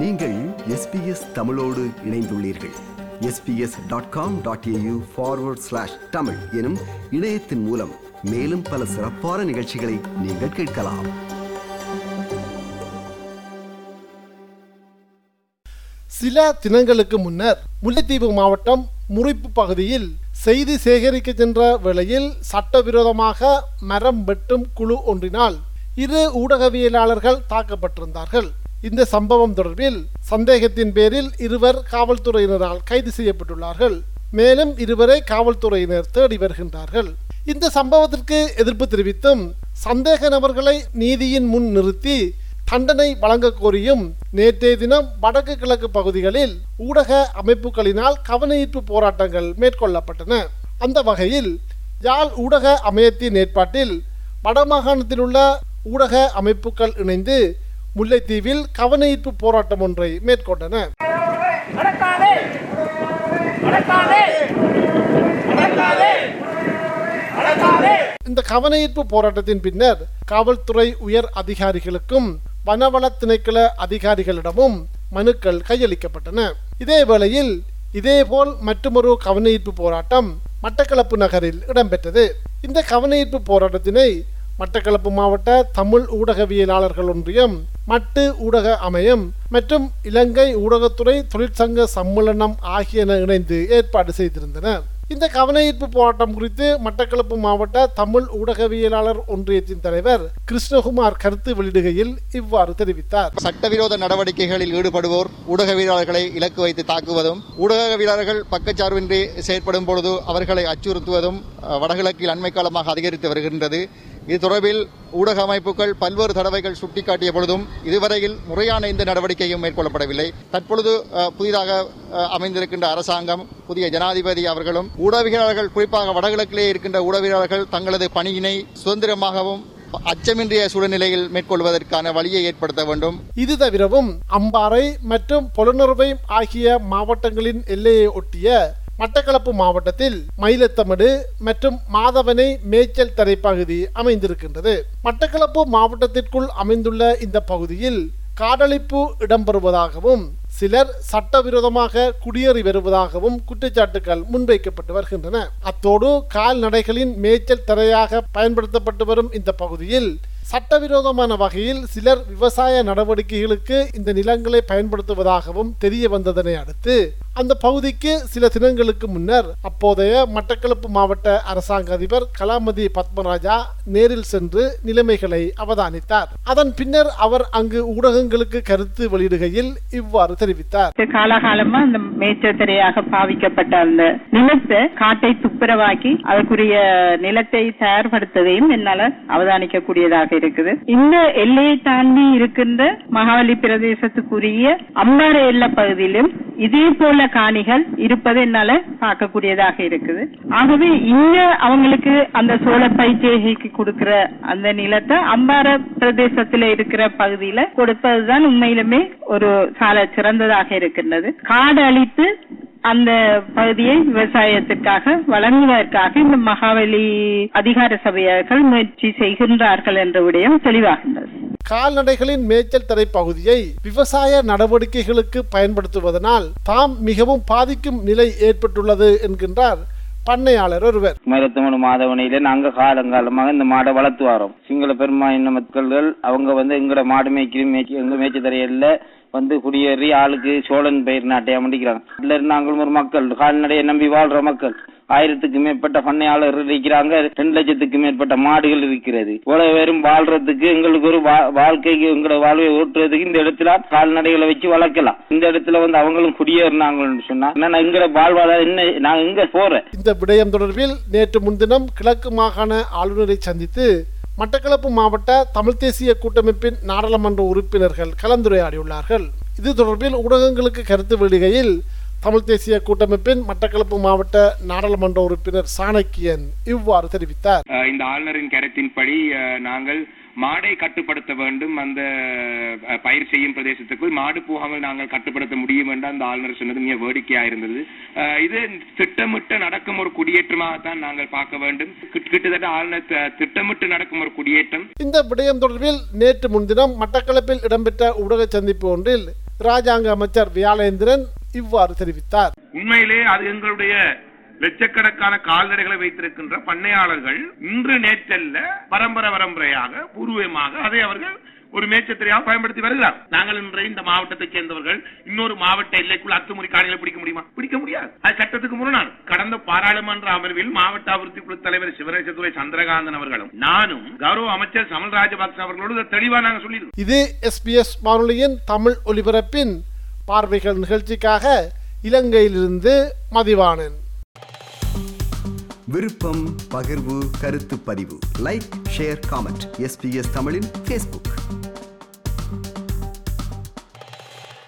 நீங்கள் எஸ்பிஎஸ் தமிழோடு இணைந்துள்ளீர்கள். SBS dot com dot AU forward slash Tamil எனும் இணையத்தின் மூலம் மேலும் பல சிறப்பான நிகழ்ச்சிகளை நீங்கள் கேட்கலாம். சில தினங்களுக்கு முன்னர் முல்லைத்தீவு மாவட்டம் முறிப்பு பகுதியில் செய்தி சேகரிக்க சென்ற வேளையில் சட்டவிரோதமாக மரம் வெட்டும் குழு ஒன்றினால் இரு ஊடகவியலாளர்கள் தாக்கப்பட்டிருந்தார்கள். இந்த சம்பவம் தொடர்பில் சந்தேகத்தின் பேரில் இருவர் காவல்துறையினரால் கைது செய்யப்பட்டுள்ளார்கள். மேலும் இருவரை காவல்துறையினர் தேடி வருகின்றார்கள். இந்த சம்பவத்திற்கு எதிர்ப்பு தெரிவித்தும் சந்தேக நபர்களை நீதியின் முன் நிறுத்தி தண்டனை வழங்க கோரியும் நேற்றைய தினம் வடக்கு கிழக்கு பகுதிகளில் ஊடக அமைப்புகளினால் கவனஈர்ப்பு போராட்டங்கள் மேற்கொள்ளப்பட்டன. அந்த வகையில் யாழ் ஊடக அமையத்தின் ஏற்பாட்டில் வடமாகாணத்தில் உள்ள ஊடக அமைப்புகள் இணைந்து முல்லைத்தீவில் கவனஈர்ப்பு போராட்டம் ஒன்றை மேற்கொண்டன. இந்த கவனஈர்ப்பு போராட்டத்தின் பின்னர் காவல்துறை உயர் அதிகாரிகளுக்கும் வனவள திணைக்கள அதிகாரிகளிடமும் மனுக்கள் கையளிக்கப்பட்டன. இதே வேளையில் இதேபோல் மற்றொரு கவனஈர்ப்பு போராட்டம் மட்டக்களப்பு நகரில் இடம்பெற்றது. இந்த கவனஈர்ப்பு போராட்டத்தினை மட்டக்களப்பு மாவட்ட தமிழ் ஊடகவியலாளர்கள் ஒன்றியம் மட்டு ஊடக அமையம் மற்றும் இலங்கை ஊடகத்துறை தொழிற்சங்க சம்மேளனம் ஆகியன இணைந்து ஏற்பாடு செய்திருந்தன. இந்த கவனஈர்ப்பு போராட்டம் குறித்து மட்டக்களப்பு மாவட்ட தமிழ் ஊடகவியலாளர் ஒன்றியத்தின் தலைவர் கிருஷ்ணகுமார் கருத்து வெளியிடுகையில் இவ்வாறு தெரிவித்தார். சட்டவிரோத நடவடிக்கைகளில் ஈடுபடுவோர் ஊடகவியலாளர்களை இலக்கு வைத்து தாக்குவதும் ஊடகவியலாளர்கள் பக்கச்சார்பின்றி செயற்படும் பொழுது அவர்களை அச்சுறுத்துவதும் வடகிழக்கில் அண்மை காலமாக அதிகரித்து வருகின்றது. இது தொடர்பில் ஊடக அமைப்புகள் பல்வேறு தடவைகள் சுட்டிக்காட்டிய பொழுதும் இதுவரையில் முறையான இந்த நடவடிக்கையும் மேற்கொள்ளப்படவில்லை. தற்பொழுது புதிதாக அமைந்திருக்கின்ற அரசாங்கம் புதிய ஜனாதிபதி அவர்களும் ஊடகவியலாளர்கள் குறிப்பாக வடகிழக்கிலே இருக்கின்ற ஊடகவியலாளர்கள் தங்களது பணியினை சுதந்திரமாகவும் அச்சமின்றிய சூழ்நிலையில் மேற்கொள்வதற்கான வழியை ஏற்படுத்த வேண்டும். இது தவிரவும் அம்பாறை மற்றும் பொலனறுவை ஆகிய மாவட்டங்களின் எல்லையை ஒட்டிய மட்டக்களப்பு மாவட்டத்தில் மயிலத்தமடு மற்றும் மாதவனை மேய்ச்சல் தரைப்பகுதி அமைந்திருக்கின்றது. மட்டக்களப்பு மாவட்டத்திற்குள் அமைந்துள்ள இந்த பகுதியில் காடழிப்பு இடம்பெறுவதாகவும் சிலர் சட்டவிரோதமாக குடியேறி வருவதாகவும் குற்றச்சாட்டுகள் முன்வைக்கப்பட்டு வருகின்றன. அத்தோடு கால்நடைகளின் மேய்ச்சல் தரையாக பயன்படுத்தப்பட்டு வரும் இந்த பகுதியில் சட்டவிரோதமான வகையில் சிலர் விவசாய நடவடிக்கைகளுக்கு இந்த நிலங்களை பயன்படுத்துவதாகவும் தெரிய வந்ததனை அடுத்து அந்த பகுதிக்கு சில தினங்களுக்கு முன்னர் அப்போதைய மட்டக்களப்பு மாவட்ட அரசாங்க அதிபர் கலாமதி பத்மராஜா நேரில் சென்று நிலைமைகளை அவதானித்தார். அதன் பின்னர் அவர் அங்கு ஊடகங்களுக்கு கருத்து வெளியிடுகையில் இவ்வாறு தெரிவித்தார். காலகாலமா இந்த மேய்ச்சல் பாவிக்கப்பட்ட அந்த நிலத்தை காட்டை துப்புரவாக்கி அதற்குரிய நிலத்தை தயார்படுத்ததையும் என்னால அவதானிக்கக்கூடியதாக இருக்குது. இந்த எல்லையை தாண்டி இருக்கின்ற மகாவலி பிரதேசத்துக்குரிய அம்பாறை எல்லை பகுதியிலும் இதே போல காணிகள் இருப்பது என்னால பார்க்கக்கூடியதாக இருக்குது. ஆகவே இங்க அவங்களுக்கு அந்த சோழ பைச்சேகைக்கு கொடுக்கிற அந்த நிலத்தை அம்பார பிரதேசத்துல இருக்கிற பகுதியில கொடுப்பதுதான் உண்மையிலுமே ஒரு சால சிறந்ததாக இருக்கின்றது. காடு அழித்து அந்த பகுதியை விவசாயத்திற்காக வழங்குவதற்காக இந்த மகாவலி அதிகார சபையர்கள் முயற்சி செய்கின்றார்கள் என்ற விடயம் தெளிவாகின்றது. கால்நடைகளின் மேய்ச்சல் தரை பகுதியை விவசாய நடவடிக்கைகளுக்கு பயன்படுத்துவதனால் தாம் மிகவும் பாதிக்கும் நிலை ஏற்பட்டுள்ளது என்கின்றார் பண்ணையாளர் ஒருவர். மருத்துவமனை மாதவனையில நாங்க காலங்காலமாக இந்த மாடை வளர்த்து வரோம் சிங்கள பெரும்பான்மை மக்கள்கள் அவங்க வந்து எங்கட மாடு மேய்க்கி மேய்ச்சி எங்க மேய்ச்சி தரையில வந்து குடியேறி ஆளுக்கு சோழன் பயிர் நாட்டையா முடிக்கிறாங்க இல்ல நாங்களும் ஒரு மக்கள் கால்நடையை நம்பி வாழ்ற மக்கள். ஆயிரத்துக்கு மேற்பட்ட பண்ணையாளர் இருக்கிறாங்க. ரெண்டு லட்சத்துக்கு மேற்பட்ட மாடுகள் இருக்கிறது. இவ்வளவு பேரும் வாழ்றதுக்கு எங்களுக்கு ஒரு வா- வாழ்க்கைக்கு எங்களோட வாழ்வை ஓட்டுறதுக்கு இந்த இடத்துல கால்நடைகளை வச்சு வளர்க்கலாம். இந்த இடத்துல வந்து அவங்களும் குடியேறினாங்கன்னு சொன்னா என்ன எங்களோட வாழ்வாதாரம் என்ன? நான் எங்க போறேன்? இந்த விடயம் தொடர்பில் நேற்று முன்தினம் கிழக்கு மாகாண ஆளுநரை சந்தித்து மட்டக்களப்பு மாவட்ட தமிழ் தேசிய கூட்டமைப்பின் நாடாளுமன்ற உறுப்பினர்கள் கலந்துரையாடியுள்ளார்கள். இது தொடர்பில் ஊடகங்களுக்கு கருத்து வெளியிடுகையில் தமிழ் தேசிய கூட்டமைப்பின் மட்டக்களப்பு மாவட்ட நாடாளுமன்ற உறுப்பினர் சாணக்கியன் இவ்வாறு தெரிவித்தார். இந்த ஆளுநரின் கருத்தின்படி நாங்கள் மாடை கட்டுப்படுத்த வேண்டும். அந்த பயிர் செய்யும் பிரதேசத்துக்குள் மாடு போகாமல் நாங்கள் கட்டுப்படுத்த முடியும் என்று அந்த ஆளுநர் சொன்னது மிக வேடிக்கையா இருந்தது. இது திட்டமிட்டு நடக்கும் ஒரு குடியேற்றமாகத்தான் நாங்கள் பார்க்க வேண்டும். கிட்ட- கிட்டத்தட்ட ஆளுநர் திட்டமிட்டு நடக்கும் ஒரு குடியேற்றம். இந்த விடயம் தொடர்பில் நேற்று முன்தினம் மட்டக்களப்பில் இடம்பெற்ற ஊடக சந்திப்பு ஒன்றில் ராஜாங்க அமைச்சர் வியாழேந்திரன் இவ்வாறு தெரிவித்தார். உண்மையிலே அது எங்களுடைய லட்சக்கணக்கான கால்நடைகளை வைத்திருக்கின்ற பண்ணையாளர்கள் இன்று நேற்றல்ல பரம்பரை பரம்பரையாக பூர்வமாக அதை அவர்கள் ஒரு மேச்சத்திரையாக பயன்படுத்தி வருகிறார். நாங்கள் இன்றைய இந்த மாவட்டத்தைச் சேர்ந்தவர்கள் இன்னொரு மாவட்ட எல்லைக்குள் அத்துமுறை காணிகளை பிடிக்க முடியுமா? பிடிக்க முடியாது. அது சட்டத்துக்கு முரணான கடந்த பாராளுமன்ற அமர்வில் மாவட்ட அபிவிருத்தி குழு தலைவர் சிவரேசதுரை சந்திரகாந்தன் அவர்களும் நானும் கௌரவ அமைச்சர் சமல் ராஜபக்ச அவர்களோடு தெளிவா நாங்க சொல்லியிருக்கோம். இது எஸ்பிஎஸ் வானொலியின் தமிழ் ஒலிபரப்பின் பார்வைகள் நிகழ்ச்சிக்காக இலங்கையிலிருந்து மதிவாணன். விருப்பம் பகிர்வு கருத்து பதிவு. லைக் ஷேர் காமெண்ட் எஸ்பிஎஸ் தமிழின் ஃபேஸ்புக்